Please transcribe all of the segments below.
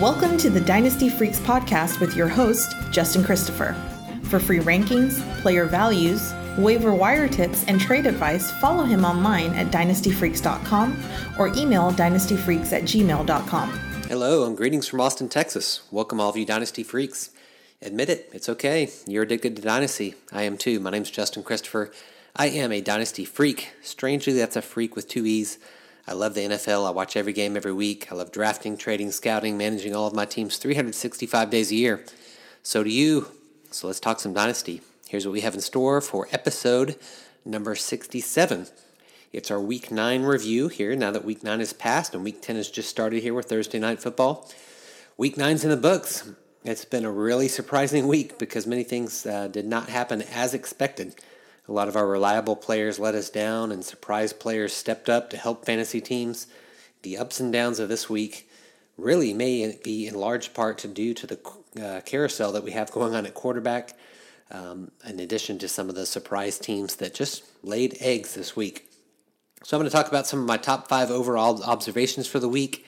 Welcome to the Dynasty Freaks podcast with your host, Justin Christopher. For free rankings, player values, waiver wire tips, and trade advice, follow him online at dynastyfreaks.com or email dynastyfreaks at gmail.com. Hello, and greetings from Austin, Texas. Welcome, all of you Dynasty Freaks. Admit it, it's okay. You're addicted to Dynasty. I am too. My name's Justin Christopher. I am a Dynasty freak. Strangely, that's a freak with two E's. I love the NFL. I watch every game every week. I love drafting, trading, scouting, managing all of my teams 365 days a year. So do you. So let's talk some Dynasty. Here's what we have in store for episode number 67. It's our week 9 review here now that week 9 is passed and week 10 has just started here with Thursday Night Football. Week 9's in the books. It's been a really surprising week because many things uh, did not happen as expected. A lot of our reliable players let us down, and surprise players stepped up to help fantasy teams. The ups and downs of this week really may be in large part to due to the uh, carousel that we have going on at quarterback, um, in addition to some of the surprise teams that just laid eggs this week. So, I'm going to talk about some of my top five overall observations for the week,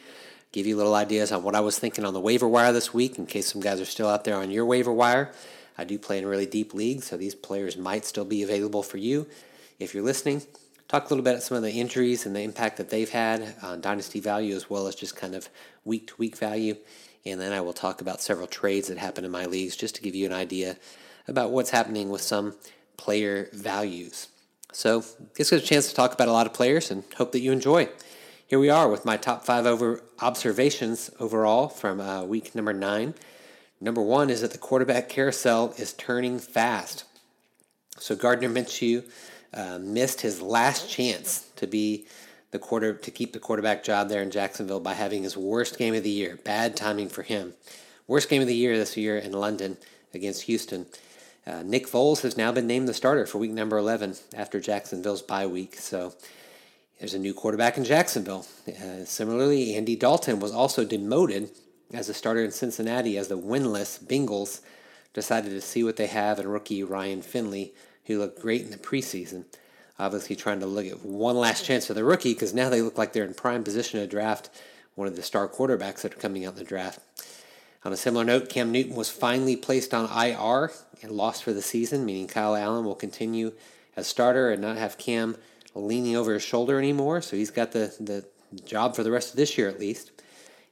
give you little ideas on what I was thinking on the waiver wire this week in case some guys are still out there on your waiver wire. I do play in really deep leagues, so these players might still be available for you if you're listening. Talk a little bit about some of the injuries and the impact that they've had on dynasty value as well as just kind of week to week value. And then I will talk about several trades that happened in my leagues just to give you an idea about what's happening with some player values. So, this is a chance to talk about a lot of players and hope that you enjoy. Here we are with my top five over observations overall from uh, week number nine. Number one is that the quarterback carousel is turning fast. So Gardner Minshew uh, missed his last chance to be the quarter to keep the quarterback job there in Jacksonville by having his worst game of the year. Bad timing for him. Worst game of the year this year in London against Houston. Uh, Nick Foles has now been named the starter for week number 11 after Jacksonville's bye week. So there's a new quarterback in Jacksonville. Uh, similarly, Andy Dalton was also demoted as a starter in Cincinnati as the winless Bengals decided to see what they have in rookie Ryan Finley, who looked great in the preseason. Obviously, trying to look at one last chance for the rookie because now they look like they're in prime position to draft one of the star quarterbacks that are coming out in the draft. On a similar note, Cam Newton was finally placed on IR and lost for the season, meaning Kyle Allen will continue as starter and not have Cam leaning over his shoulder anymore. So he's got the, the job for the rest of this year at least.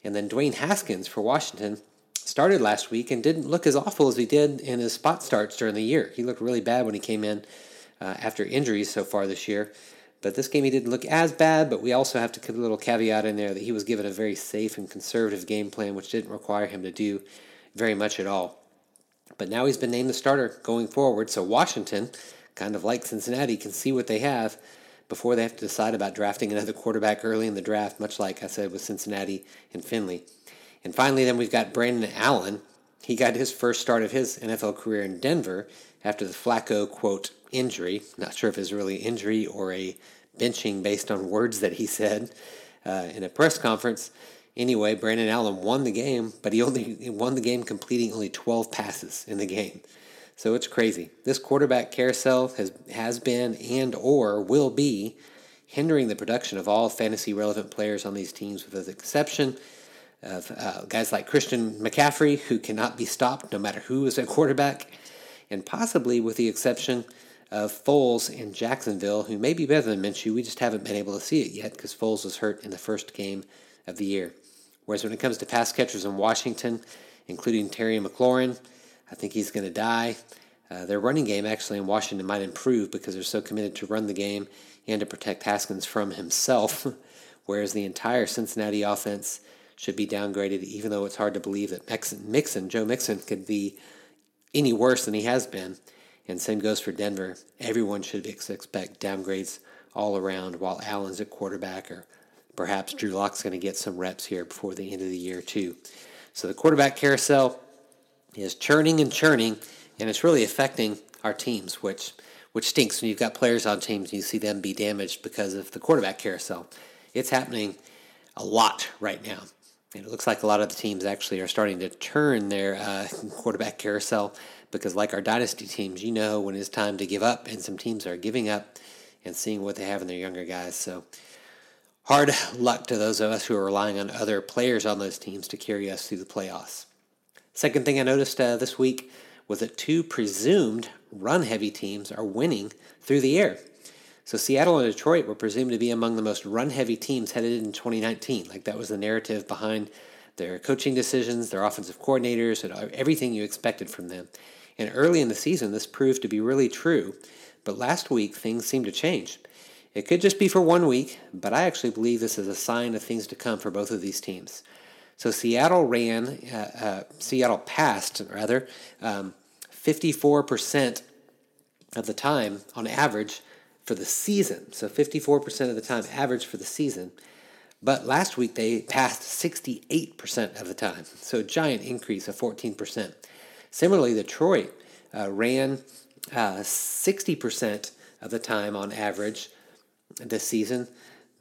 And then Dwayne Haskins for Washington started last week and didn't look as awful as he did in his spot starts during the year. He looked really bad when he came in uh, after injuries so far this year. But this game he didn't look as bad, but we also have to put a little caveat in there that he was given a very safe and conservative game plan, which didn't require him to do very much at all. But now he's been named the starter going forward, so Washington, kind of like Cincinnati, can see what they have before they have to decide about drafting another quarterback early in the draft, much like I said with Cincinnati and Finley. And finally, then we've got Brandon Allen. He got his first start of his NFL career in Denver after the Flacco, quote, injury. Not sure if it's really injury or a benching based on words that he said uh, in a press conference. Anyway, Brandon Allen won the game, but he only won the game completing only 12 passes in the game. So it's crazy. This quarterback carousel has has been and or will be hindering the production of all fantasy relevant players on these teams, with the exception of uh, guys like Christian McCaffrey, who cannot be stopped no matter who is at quarterback, and possibly with the exception of Foles in Jacksonville, who may be better than Minshew. We just haven't been able to see it yet because Foles was hurt in the first game of the year. Whereas when it comes to pass catchers in Washington, including Terry McLaurin, I think he's going to die. Uh, their running game actually in Washington might improve because they're so committed to run the game and to protect Haskins from himself, whereas the entire Cincinnati offense should be downgraded, even though it's hard to believe that Mixon, Mixon Joe Mixon, could be any worse than he has been. And same goes for Denver. Everyone should expect downgrades all around while Allen's at quarterback, or perhaps Drew Lock's going to get some reps here before the end of the year, too. So the quarterback carousel is churning and churning, and it's really affecting our teams, which which stinks when you've got players on teams and you see them be damaged because of the quarterback carousel. It's happening a lot right now. And it looks like a lot of the teams actually are starting to turn their uh, quarterback carousel because, like our dynasty teams, you know when it's time to give up, and some teams are giving up and seeing what they have in their younger guys. So, Hard luck to those of us who are relying on other players on those teams to carry us through the playoffs. Second thing I noticed uh, this week was that two presumed run heavy teams are winning through the air. So Seattle and Detroit were presumed to be among the most run heavy teams headed in 2019. Like that was the narrative behind their coaching decisions, their offensive coordinators, and everything you expected from them. And early in the season, this proved to be really true. But last week, things seemed to change. It could just be for one week, but I actually believe this is a sign of things to come for both of these teams. So Seattle ran, uh, uh, Seattle passed, rather, um, 54% of the time on average for the season. So 54% of the time average for the season. But last week they passed 68% of the time. So a giant increase of 14%. Similarly, Detroit uh, ran uh, 60% of the time on average this season.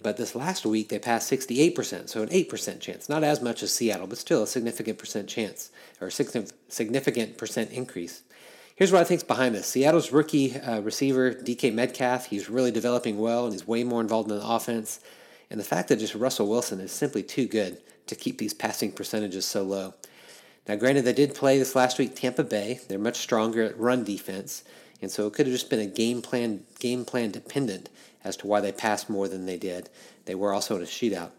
But this last week they passed 68%, so an 8% chance. Not as much as Seattle, but still a significant percent chance, or significant percent increase. Here's what I think is behind this. Seattle's rookie uh, receiver, DK Metcalf, he's really developing well and he's way more involved in the offense. And the fact that just Russell Wilson is simply too good to keep these passing percentages so low. Now, granted, they did play this last week Tampa Bay. They're much stronger at run defense, and so it could have just been a game plan game plan dependent as to why they passed more than they did. They were also in a shootout.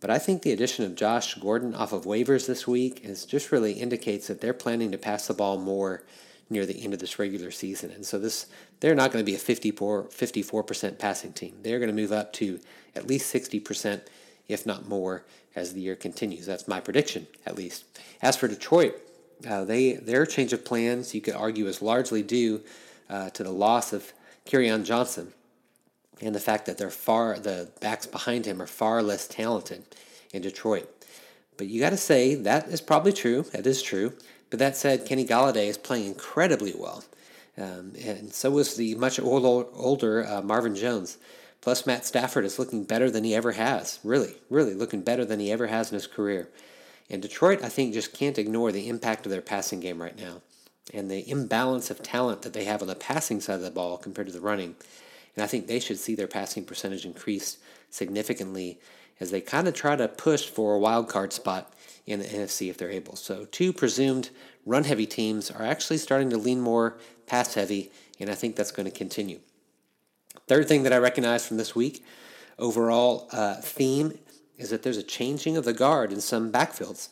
But I think the addition of Josh Gordon off of waivers this week is just really indicates that they're planning to pass the ball more near the end of this regular season. And so this they're not going to be a 54, 54% passing team. They're going to move up to at least 60%, if not more, as the year continues. That's my prediction, at least. As for Detroit, uh, they their change of plans, you could argue, is largely due uh, to the loss of Kerryon Johnson and the fact that they're far the backs behind him are far less talented in Detroit. But you got to say that is probably true. That is true. But that said, Kenny Golladay is playing incredibly well, um, and so is the much older, older uh, Marvin Jones. Plus, Matt Stafford is looking better than he ever has. Really, really looking better than he ever has in his career. And Detroit, I think, just can't ignore the impact of their passing game right now and the imbalance of talent that they have on the passing side of the ball compared to the running. And I think they should see their passing percentage increase significantly as they kind of try to push for a wild card spot in the NFC if they're able. So, two presumed run heavy teams are actually starting to lean more pass heavy, and I think that's going to continue. Third thing that I recognize from this week, overall uh, theme, is that there's a changing of the guard in some backfields.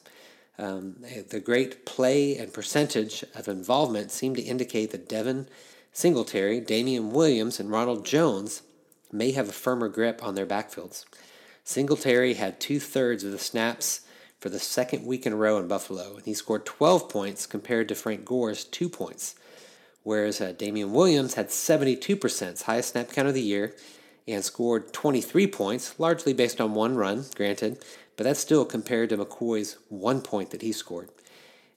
Um, the great play and percentage of involvement seem to indicate that Devin Singletary, Damien Williams, and Ronald Jones may have a firmer grip on their backfields. Singletary had two thirds of the snaps for the second week in a row in Buffalo, and he scored 12 points compared to Frank Gore's two points. Whereas uh, Damien Williams had 72%, highest snap count of the year, and scored 23 points, largely based on one run, granted, but that's still compared to McCoy's one point that he scored.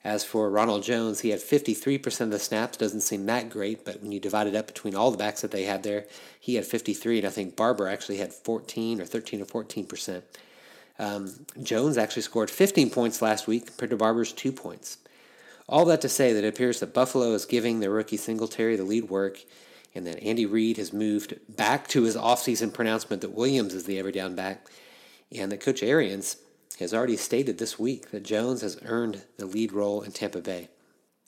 As for Ronald Jones, he had 53% of the snaps. Doesn't seem that great, but when you divide it up between all the backs that they had there, he had 53, and I think Barber actually had 14 or 13 or 14%. Um, Jones actually scored 15 points last week compared to Barber's two points. All that to say that it appears that Buffalo is giving their rookie Singletary the lead work, and that Andy Reid has moved back to his offseason pronouncement that Williams is the every down back, and that Coach Arians has already stated this week that Jones has earned the lead role in Tampa Bay.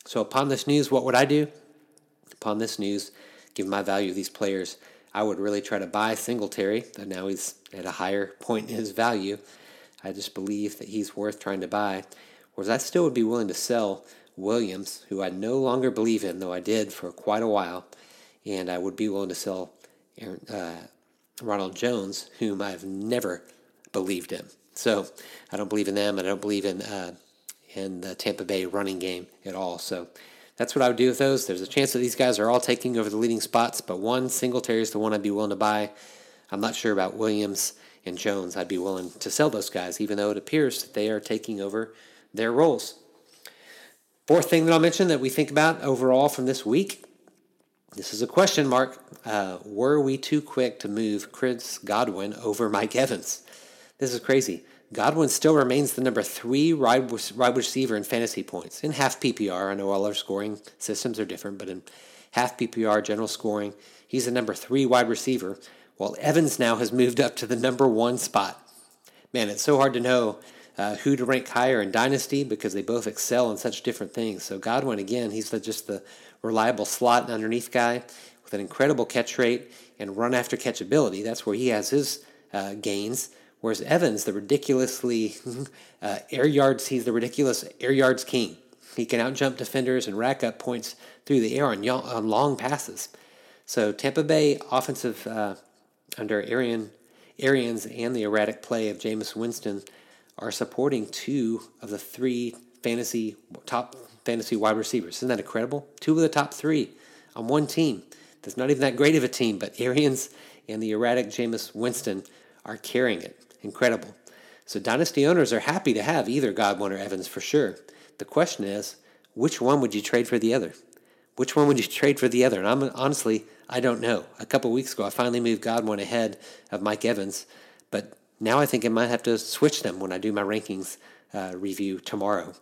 So, upon this news, what would I do? Upon this news, given my value of these players, I would really try to buy Singletary. But now he's at a higher point in his value. I just believe that he's worth trying to buy. Whereas I still would be willing to sell Williams, who I no longer believe in, though I did for quite a while. And I would be willing to sell Aaron, uh, Ronald Jones, whom I've never believed in. So I don't believe in them, and I don't believe in uh, in the Tampa Bay running game at all. So that's what I would do with those. There's a chance that these guys are all taking over the leading spots, but one Singletary is the one I'd be willing to buy. I'm not sure about Williams and Jones. I'd be willing to sell those guys, even though it appears that they are taking over their roles. Fourth thing that I'll mention that we think about overall from this week. This is a question mark. Uh, were we too quick to move Chris Godwin over Mike Evans? This is crazy. Godwin still remains the number three wide receiver in fantasy points. In half PPR, I know all our scoring systems are different, but in half PPR general scoring, he's the number three wide receiver, while Evans now has moved up to the number one spot. Man, it's so hard to know uh, who to rank higher in Dynasty because they both excel in such different things. So Godwin, again, he's the, just the reliable slot and underneath guy with an incredible catch rate and run after catch ability. That's where he has his uh, gains. Whereas Evans, the ridiculously uh, air yards, he's the ridiculous air yards king. He can outjump defenders and rack up points through the air on, on long passes. So Tampa Bay offensive uh, under Arian, Arians and the erratic play of Jameis Winston are supporting two of the three fantasy top fantasy wide receivers. Isn't that incredible? Two of the top three on one team. That's not even that great of a team, but Arians and the erratic Jameis Winston are carrying it. Incredible. So dynasty owners are happy to have either Godwin or Evans for sure. The question is, which one would you trade for the other? Which one would you trade for the other? And I'm honestly, I don't know. A couple weeks ago, I finally moved Godwin ahead of Mike Evans, but now I think I might have to switch them when I do my rankings uh, review tomorrow.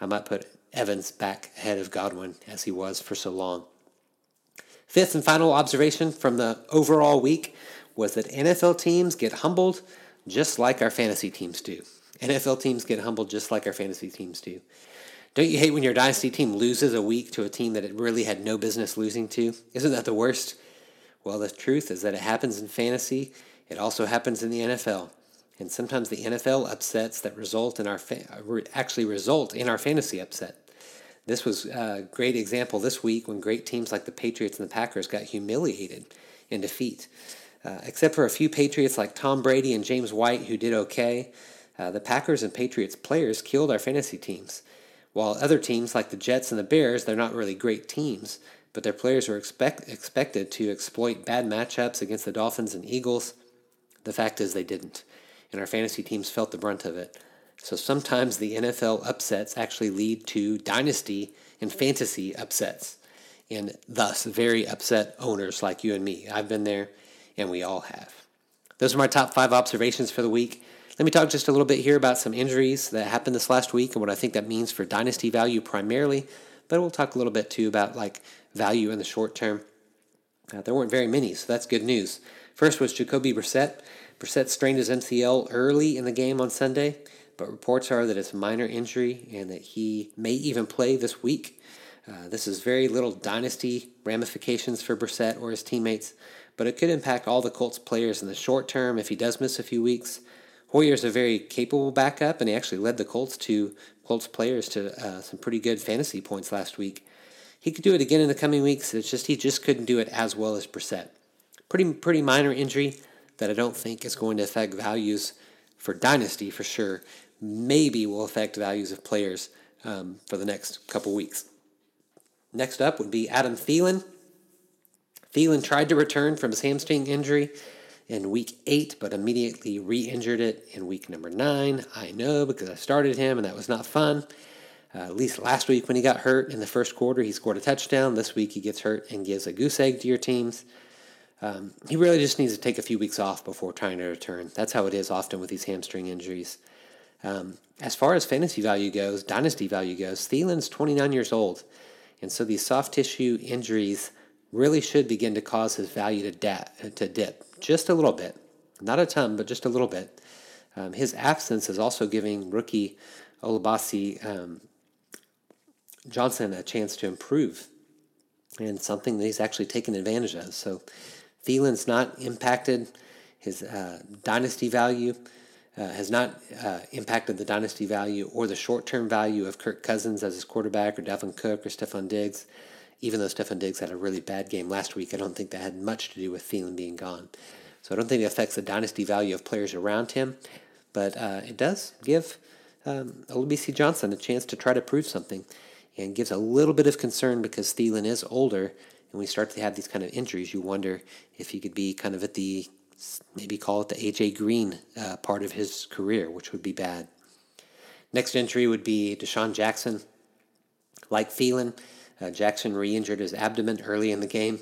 I might put Evans back ahead of Godwin as he was for so long. Fifth and final observation from the overall week was that NFL teams get humbled just like our fantasy teams do. NFL teams get humbled just like our fantasy teams do. Don't you hate when your dynasty team loses a week to a team that it really had no business losing to? Isn't that the worst? Well, the truth is that it happens in fantasy. It also happens in the NFL. And sometimes the NFL upsets that result in our fa- actually result in our fantasy upset. This was a great example this week when great teams like the Patriots and the Packers got humiliated in defeat. Uh, except for a few Patriots like Tom Brady and James White who did okay, uh, the Packers and Patriots players killed our fantasy teams. While other teams like the Jets and the Bears, they're not really great teams, but their players were expect, expected to exploit bad matchups against the Dolphins and Eagles. The fact is, they didn't, and our fantasy teams felt the brunt of it. So sometimes the NFL upsets actually lead to dynasty and fantasy upsets, and thus very upset owners like you and me. I've been there, and we all have. Those are my top five observations for the week. Let me talk just a little bit here about some injuries that happened this last week and what I think that means for dynasty value primarily. But we'll talk a little bit too about like value in the short term. Uh, there weren't very many, so that's good news. First was Jacoby Brissett. Brissett strained his MCL early in the game on Sunday, but reports are that it's a minor injury and that he may even play this week. Uh, this is very little dynasty ramifications for Brissett or his teammates, but it could impact all the Colts players in the short term if he does miss a few weeks. Hoyer's a very capable backup, and he actually led the Colts to Colts players to uh, some pretty good fantasy points last week. He could do it again in the coming weeks. It's just he just couldn't do it as well as Brissett. Pretty pretty minor injury that I don't think is going to affect values for dynasty for sure. Maybe will affect values of players um, for the next couple weeks. Next up would be Adam Thielen. Thielen tried to return from his hamstring injury in week eight, but immediately re injured it in week number nine. I know because I started him and that was not fun. Uh, at least last week when he got hurt in the first quarter, he scored a touchdown. This week he gets hurt and gives a goose egg to your teams. Um, he really just needs to take a few weeks off before trying to return. That's how it is often with these hamstring injuries. Um, as far as fantasy value goes, dynasty value goes, Thielen's 29 years old. And so these soft tissue injuries really should begin to cause his value to, da- to dip just a little bit. Not a ton, but just a little bit. Um, his absence is also giving rookie Olabisi um, Johnson a chance to improve and something that he's actually taken advantage of. So Thielen's not impacted his uh, dynasty value, uh, has not uh, impacted the dynasty value or the short term value of Kirk Cousins as his quarterback or Dalvin Cook or Stefon Diggs even though Stefon Diggs had a really bad game last week, I don't think that had much to do with Thielen being gone. So I don't think it affects the dynasty value of players around him, but uh, it does give um, Olabisi Johnson a chance to try to prove something and gives a little bit of concern because Thielen is older and we start to have these kind of injuries. You wonder if he could be kind of at the, maybe call it the AJ Green uh, part of his career, which would be bad. Next injury would be DeSean Jackson. Like Thielen, uh, Jackson re injured his abdomen early in the game.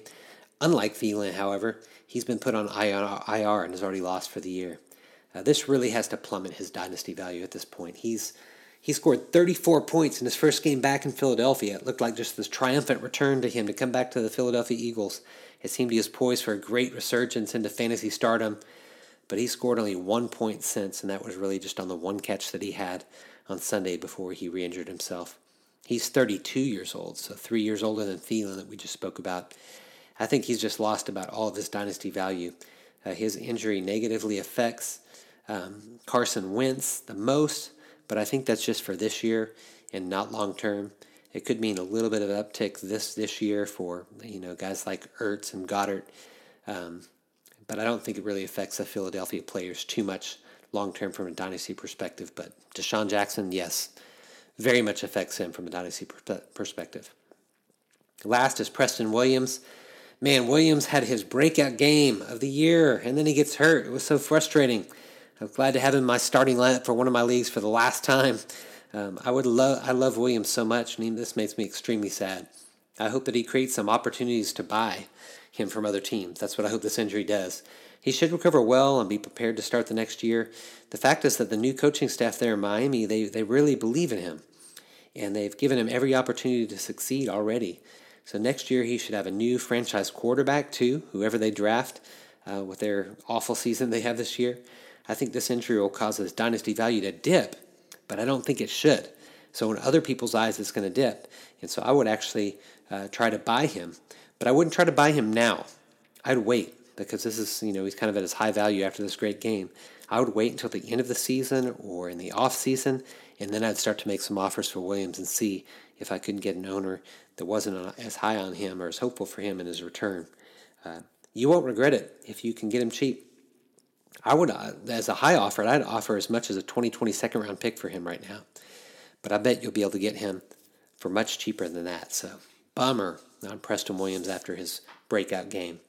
Unlike Thielen, however, he's been put on IR and is already lost for the year. Uh, this really has to plummet his dynasty value at this point. He's He scored 34 points in his first game back in Philadelphia. It looked like just this triumphant return to him to come back to the Philadelphia Eagles. It seemed he was poised for a great resurgence into fantasy stardom, but he scored only one point since, and that was really just on the one catch that he had on Sunday before he re injured himself. He's 32 years old, so three years older than Thielen that we just spoke about. I think he's just lost about all of his dynasty value. Uh, his injury negatively affects um, Carson Wentz the most, but I think that's just for this year and not long term. It could mean a little bit of uptick this this year for you know guys like Ertz and Goedert, um, but I don't think it really affects the Philadelphia players too much long term from a dynasty perspective. But DeSean Jackson, yes, very much affects him from a dynasty perspective. Last is Preston Williams. Man, Williams had his breakout game of the year, and then he gets hurt. It was so frustrating. I'm glad to have him in my starting lineup for one of my leagues for the last time. Um, I would love I love Williams so much, and this makes me extremely sad. I hope that he creates some opportunities to buy him from other teams. That's what I hope this injury does. He should recover well and be prepared to start the next year. The fact is that the new coaching staff there in Miami, they, they really believe in him. And they've given him every opportunity to succeed already. So next year he should have a new franchise quarterback too, whoever they draft uh, with their awful season they have this year. I think this injury will cause his dynasty value to dip, but I don't think it should. So in other people's eyes, it's going to dip. And so I would actually uh, try to buy him, but I wouldn't try to buy him now. I'd wait because this is, you know, he's kind of at his high value after this great game. I would wait until the end of the season or in the off season, and then I'd start to make some offers for Williams and see if I couldn't get an owner that wasn't as high on him or as hopeful for him in his return. Uh, you won't regret it if you can get him cheap. I would, uh, as a high offer, I'd offer as much as a 2020 second round pick for him right now. But I bet you'll be able to get him for much cheaper than that. So, bummer on Preston Williams after his breakout game.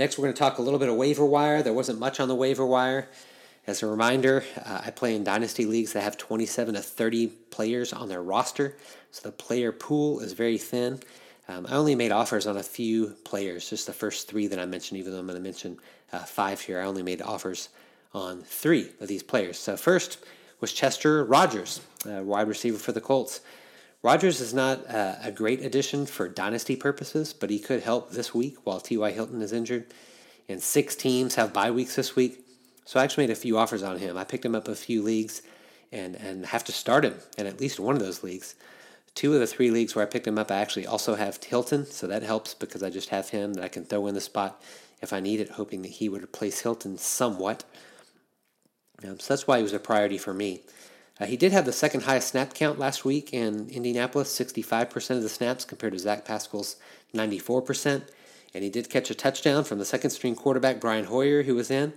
Next, we're going to talk a little bit of waiver wire. There wasn't much on the waiver wire. As a reminder, uh, I play in dynasty leagues that have 27 to 30 players on their roster, so the player pool is very thin. Um, I only made offers on a few players, just the first three that I mentioned, even though I'm going to mention uh, five here. I only made offers on three of these players. So, first was Chester Rogers, uh, wide receiver for the Colts. Rogers is not uh, a great addition for dynasty purposes, but he could help this week while T.Y. Hilton is injured. And six teams have bye weeks this week. So I actually made a few offers on him. I picked him up a few leagues and, and have to start him in at least one of those leagues. Two of the three leagues where I picked him up, I actually also have Hilton, so that helps because I just have him that I can throw in the spot if I need it, hoping that he would replace Hilton somewhat. Um, so that's why he was a priority for me. Uh, he did have the second highest snap count last week in Indianapolis, 65% of the snaps compared to Zach Pascal's 94%. And he did catch a touchdown from the second string quarterback, Brian Hoyer, who was in.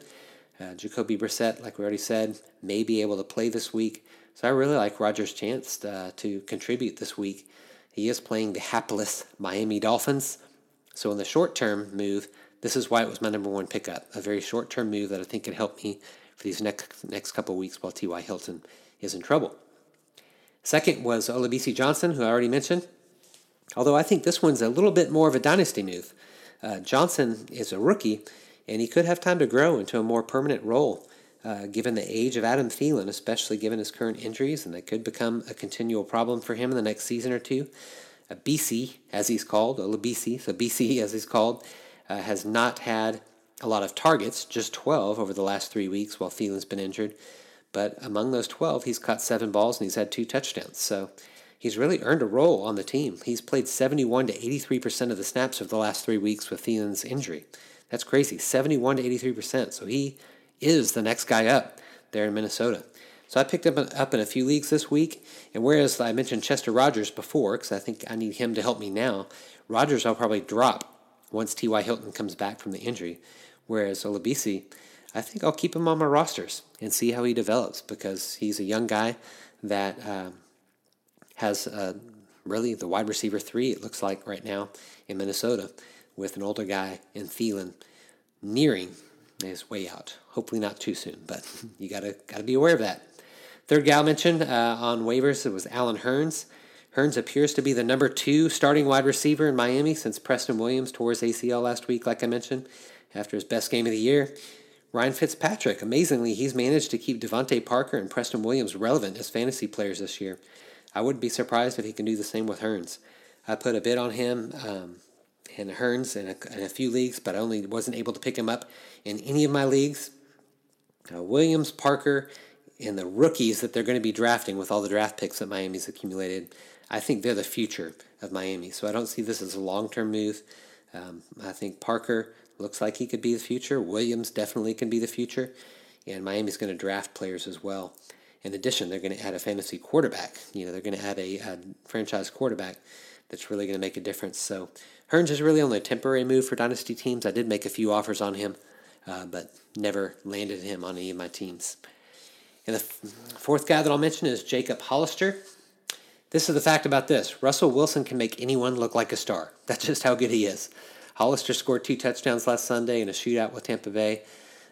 Uh, Jacoby Brissett, like we already said, may be able to play this week. So I really like Rogers' chance uh, to contribute this week. He is playing the hapless Miami Dolphins. So in the short term move, this is why it was my number one pickup. A very short term move that I think could help me for these next next couple weeks while T.Y. Hilton is in trouble. Second was Olabisi Johnson, who I already mentioned. Although I think this one's a little bit more of a dynasty move. Uh, Johnson is a rookie, and he could have time to grow into a more permanent role, uh, given the age of Adam Thielen, especially given his current injuries, and that could become a continual problem for him in the next season or two. A BC, as he's called, a BC, so BC as he's called, uh, has not had a lot of targets, just 12 over the last three weeks while Thielen's been injured. But among those 12, he's caught seven balls and he's had two touchdowns. So he's really earned a role on the team. He's played 71 to 83% of the snaps of the last three weeks with Thielen's injury. That's crazy, 71 to 83%. So he is the next guy up there in Minnesota. So I picked him up in a few leagues this week, and whereas I mentioned Chester Rogers before, because I think I need him to help me now, Rogers I'll probably drop once T.Y. Hilton comes back from the injury. Whereas Olabisi, I think I'll keep him on my rosters and see how he develops because he's a young guy that uh, has uh, really the wide receiver three, it looks like right now in Minnesota with an older guy in Thielen nearing his way out. Hopefully not too soon, but you gotta gotta be aware of that. Third I mentioned uh, on waivers it was Allen Hurns. Hurns appears to be the number two starting wide receiver in Miami since Preston Williams tore his ACL last week, like I mentioned, after his best game of the year. Ryan Fitzpatrick, amazingly, he's managed to keep DeVante Parker and Preston Williams relevant as fantasy players this year. I wouldn't be surprised if he can do the same with Hurns. I put a bid on him um, and Hurns in a, in a, few leagues, but I only wasn't able to pick him up in any of my leagues. Uh, Williams, Parker, and the rookies that they're going to be drafting with all the draft picks that Miami's accumulated, I think they're the future of Miami. So I don't see this as a long term move. Um, I think Parker looks like he could be the future. Williams definitely can be the future. And Miami's going to draft players as well. In addition, they're going to add a fantasy quarterback. You know, they're going to add a, a franchise quarterback that's really going to make a difference. So Hurns is really only a temporary move for dynasty teams. I did make a few offers on him, uh, but never landed him on any of my teams. And the fourth guy that I'll mention is Jacob Hollister. This is the fact about this Russell Wilson can make anyone look like a star. That's just how good he is. Hollister scored two touchdowns last Sunday in a shootout with Tampa Bay.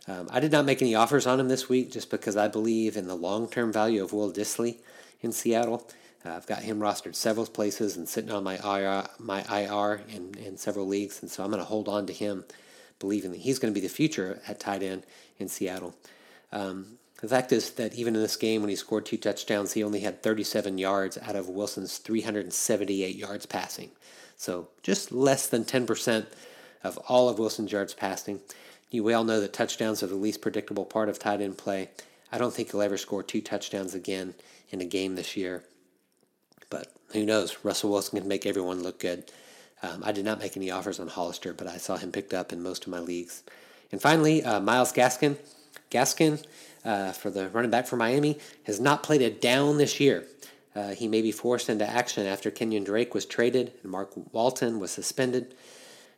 Um, I did not make any offers on him this week just because I believe in the long term value of Will Dissly in Seattle. Uh, I've got him rostered several places and sitting on my IR, my IR in, in several leagues, and so I'm going to hold on to him, believing that he's going to be the future at tight end in Seattle. Um, the fact is that even in this game, when he scored two touchdowns, he only had 37 yards out of Wilson's 378 yards passing. So just less than 10% of all of Wilson's yards passing. You, all know that touchdowns are the least predictable part of tight end play. I don't think he'll ever score two touchdowns again in a game this year. But who knows? Russell Wilson can make everyone look good. Um, I did not make any offers on Hollister, but I saw him picked up in most of my leagues. And finally, uh, Myles Gaskin. Gaskin, uh, for the running back for Miami, has not played a down this year. Uh, he may be forced into action after Kenyon Drake was traded and Mark Walton was suspended.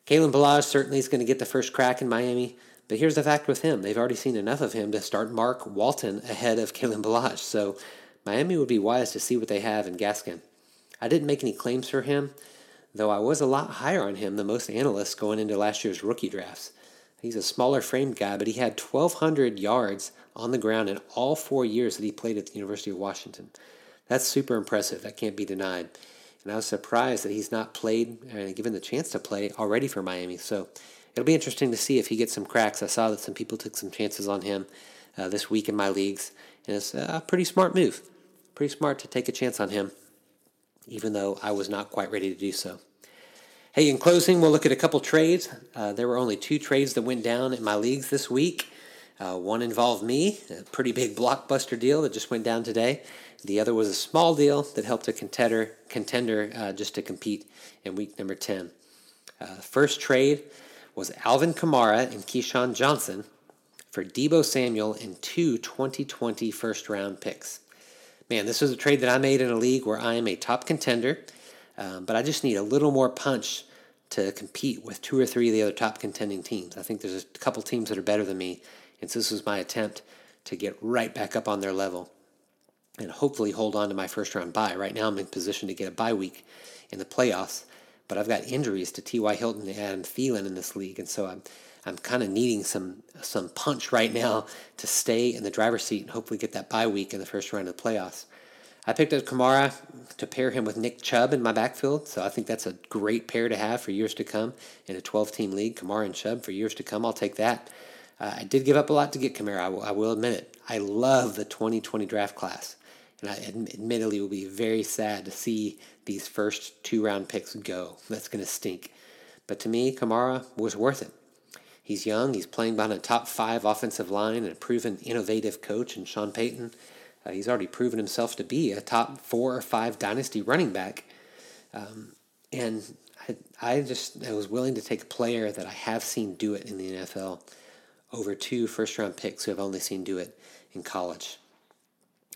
Kalen Ballage certainly is going to get the first crack in Miami, but here's the fact with him. They've already seen enough of him to start Mark Walton ahead of Kalen Ballage, so Miami would be wise to see what they have in Gaskin. I didn't make any claims for him, though I was a lot higher on him than most analysts going into last year's rookie drafts. He's a smaller framed guy, but he had 1,200 yards on the ground in all four years that he played at the University of Washington. That's super impressive. That can't be denied. And I was surprised that he's not played and uh, given the chance to play already for Miami. So it'll be interesting to see if he gets some cracks. I saw that some people took some chances on him uh, this week in my leagues, and it's a pretty smart move. Pretty smart to take a chance on him, even though I was not quite ready to do so. Hey, in closing, we'll look at a couple trades. Uh, there were only two trades that went down in my leagues this week. Uh, one involved me, a pretty big blockbuster deal that just went down today. The other was a small deal that helped a contender, contender uh, just to compete in week number 10. Uh, first trade was Alvin Kamara and KeeSean Johnson for Deebo Samuel and two 2020 first round picks. Man, this was a trade that I made in a league where I am a top contender, um, but I just need a little more punch to compete with two or three of the other top contending teams. I think there's a couple teams that are better than me, and so this was my attempt to get right back up on their level and hopefully hold on to my first round bye. Right now, I'm in position to get a bye week in the playoffs, but I've got injuries to T.Y. Hilton and Adam Thielen in this league, and so I'm I'm kind of needing some some punch right now to stay in the driver's seat and hopefully get that bye week in the first round of the playoffs. I picked up Kamara to pair him with Nick Chubb in my backfield, so I think that's a great pair to have for years to come in a 12 team league. Kamara and Chubb for years to come, I'll take that. Uh, I did give up a lot to get Kamara, I will, I will admit it. I love the 2020 draft class. And I admittedly will be very sad to see these first two round picks go. That's going to stink. But to me, Kamara was worth it. He's young. He's playing behind a top five offensive line and a proven innovative coach in Sean Payton. Uh, he's already proven himself to be a top four or five dynasty running back. Um, and I, I just I was willing to take a player that I have seen do it in the NFL over two first round picks who have only seen do it in college.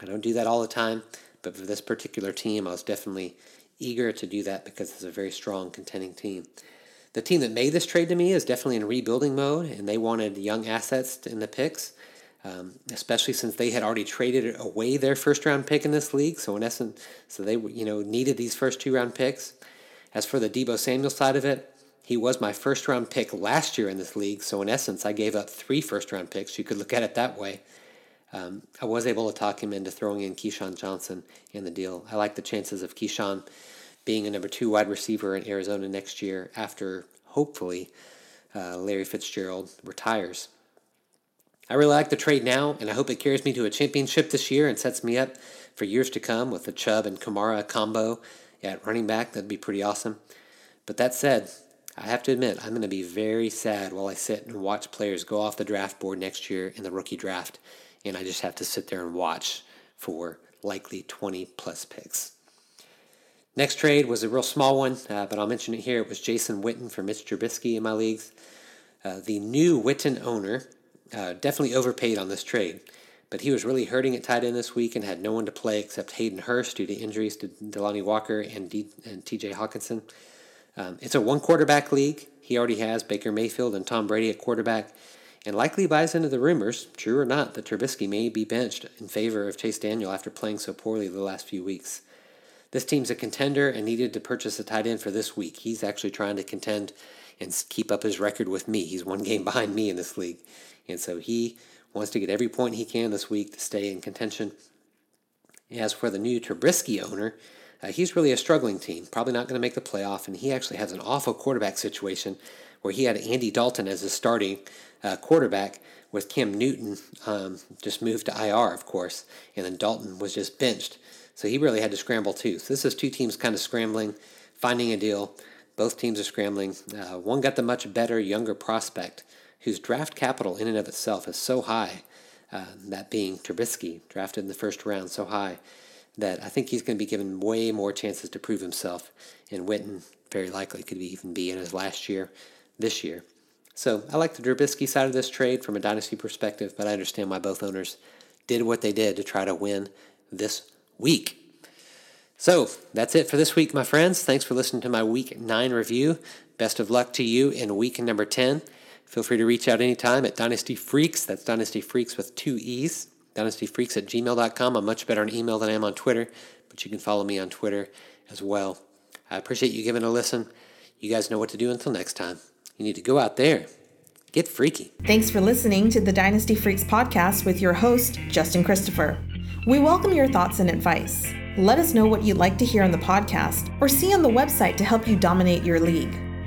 I don't do that all the time, but for this particular team, I was definitely eager to do that because it's a very strong contending team. The team that made this trade to me is definitely in rebuilding mode, and they wanted young assets in the picks, um, especially since they had already traded away their first round pick in this league. So in essence, so they you know needed these first two round picks. As for the Deebo Samuel side of it, he was my first round pick last year in this league. So in essence, I gave up three first round picks. You could look at it that way um, I was able to talk him into throwing in KeeSean Johnson in the deal. I like the chances of KeeSean being a number two wide receiver in Arizona next year after hopefully uh, Larry Fitzgerald retires. I really like the trade now, and I hope it carries me to a championship this year and sets me up for years to come with the Chubb and Kamara combo at running back. That'd be pretty awesome. But that said, I have to admit, I'm going to be very sad while I sit and watch players go off the draft board next year in the rookie draft, and I just have to sit there and watch for likely 20 plus picks. Next trade was a real small one, uh, but I'll mention it here. It was Jason Witten for Mitch Trubisky in my leagues. Uh, the new Witten owner uh, definitely overpaid on this trade, but he was really hurting at tight end this week and had no one to play except Hayden Hurst due to injuries to Delanie Walker and, D- and TJ Hockenson. Um, it's a one quarterback league. He already has Baker Mayfield and Tom Brady at quarterback, and likely buys into the rumors, true or not, that Trubisky may be benched in favor of Chase Daniel after playing so poorly the last few weeks. This team's a contender and needed to purchase a tight end for this week. He's actually trying to contend and keep up his record with me. He's one game behind me in this league. And so he wants to get every point he can this week to stay in contention. As for the new Trubisky owner, uh, he's really a struggling team, probably not going to make the playoff, and he actually has an awful quarterback situation where he had Andy Dalton as his starting uh, quarterback with Cam Newton um, just moved to IR, of course, and then Dalton was just benched. So he really had to scramble too. So this is two teams kind of scrambling, finding a deal. Both teams are scrambling. Uh, one got the much better, younger prospect whose draft capital in and of itself is so high, uh, that being Trubisky, drafted in the first round so high, that I think he's going to be given way more chances to prove himself. And Witten very likely could even be in his last year this year. So I like the Trubisky side of this trade from a dynasty perspective, but I understand why both owners did what they did to try to win this week. So that's it for this week, my friends. Thanks for listening to my week nine review. Best of luck to you in week number 10. Feel free to reach out anytime at Dynasty Freaks. That's Dynasty Freaks with two E's. DynastyFreaks at gmail.com. I'm much better on email than I am on Twitter, but you can follow me on Twitter as well. I appreciate you giving a listen. You guys know what to do until next time. You need to go out there, get freaky. Thanks for listening to the Dynasty Freaks podcast with your host, Justin Christopher. We welcome your thoughts and advice. Let us know what you'd like to hear on the podcast or see on the website to help you dominate your league.